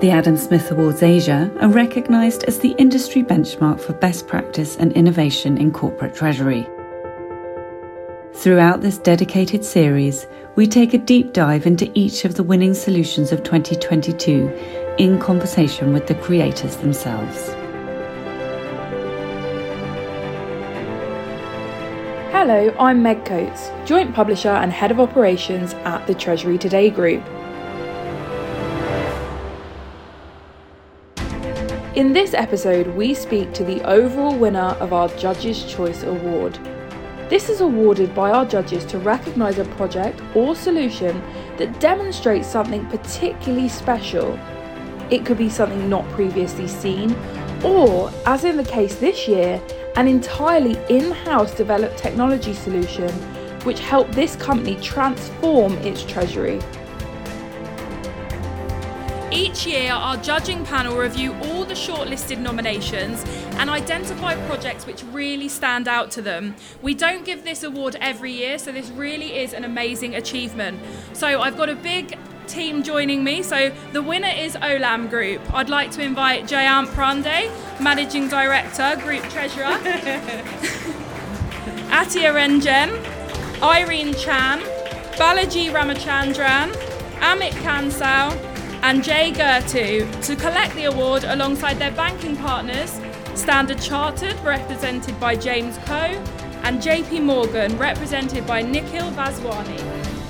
The Adam Smith Awards Asia are recognised as the industry benchmark for best practice and innovation in corporate treasury. Throughout this dedicated series, we take a deep dive into each of the winning solutions of 2022 in conversation with the creators themselves. Hello, I'm Meg Coates, Joint Publisher and Head of Operations at the Treasury Today Group. In this episode, we speak to the overall winner of our Judges' Choice Award. This is awarded by our judges to recognise a project or solution that demonstrates something particularly special. It could be something not previously seen, or, as in the case this year, an entirely in house developed technology solution which helped this company transform its treasury. Each year, our judging panel review all the shortlisted nominations and identify projects which really stand out to them. We don't give this award every year, so this really is an amazing achievement. So, I've got a big team joining me. So, the winner is Olam Group. I'd like to invite Jayant Parande, Managing Director, Group Treasurer, Atia Renjen, Irene Chan, Balaji Ramachandran, Amit Kansal, and Jay Gertu to collect the award alongside their banking partners, Standard Chartered, represented by James Coe, and JP Morgan, represented by Nikhil Vaswani.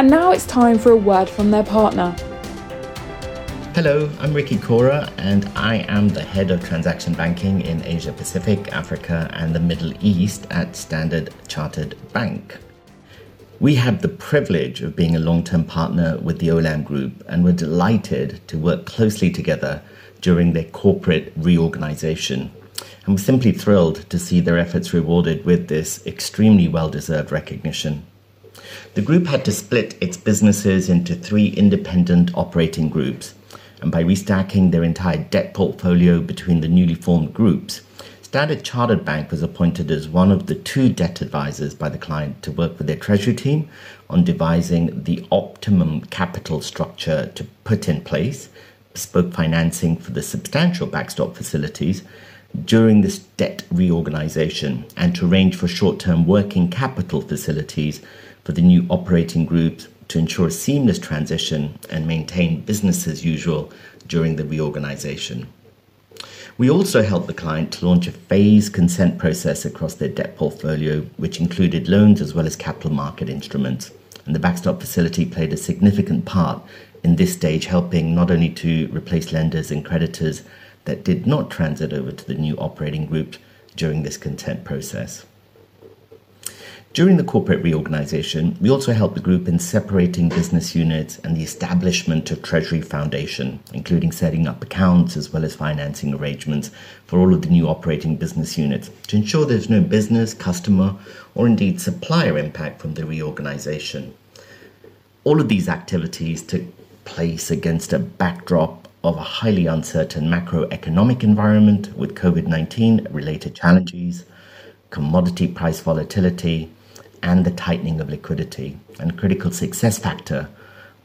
And now it's time for a word from their partner. Hello, I'm Ricky Kaura, and I am the head of transaction banking in Asia Pacific, Africa, and the Middle East at Standard Chartered Bank. We have the privilege of being a long term partner with the Olam Group, and we're delighted to work closely together during their corporate reorganization. And we're simply thrilled to see their efforts rewarded with this extremely well deserved recognition. The group had to split its businesses into three independent operating groups, and by restacking their entire debt portfolio between the newly formed groups, Standard Chartered Bank was appointed as one of the two debt advisors by the client to work with their treasury team on devising the optimum capital structure to put in place, bespoke financing for the substantial backstop facilities during this debt reorganization, and to arrange for short term working capital facilities for the new operating groups to ensure a seamless transition and maintain business as usual during the reorganization. We also helped the client to launch a phased consent process across their debt portfolio, which included loans as well as capital market instruments. And the backstop facility played a significant part in this stage, helping not only to replace lenders and creditors that did not transit over to the new operating group during this consent process. During the corporate reorganization, we also helped the group in separating business units and the establishment of Treasury Foundation, including setting up accounts as well as financing arrangements for all of the new operating business units to ensure there's no business, customer, or indeed supplier impact from the reorganization. All of these activities took place against a backdrop of a highly uncertain macroeconomic environment with COVID 19 related challenges, commodity price volatility, and the tightening of liquidity, and critical success factor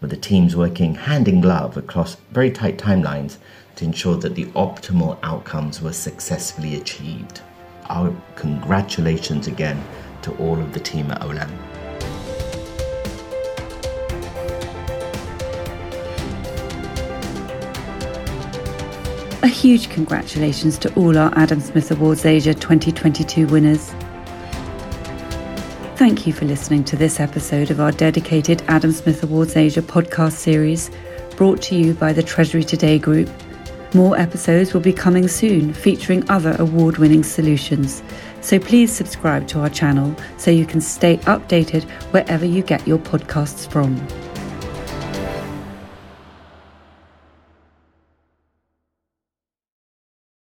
with the teams working hand in glove across very tight timelines to ensure that the optimal outcomes were successfully achieved. Our congratulations again to all of the team at Olam. A huge congratulations to all our Adam Smith Awards Asia 2022 winners. Thank you for listening to this episode of our dedicated Adam Smith Awards Asia podcast series, brought to you by the Treasury Today Group. More episodes will be coming soon featuring other award winning solutions. So please subscribe to our channel so you can stay updated wherever you get your podcasts from.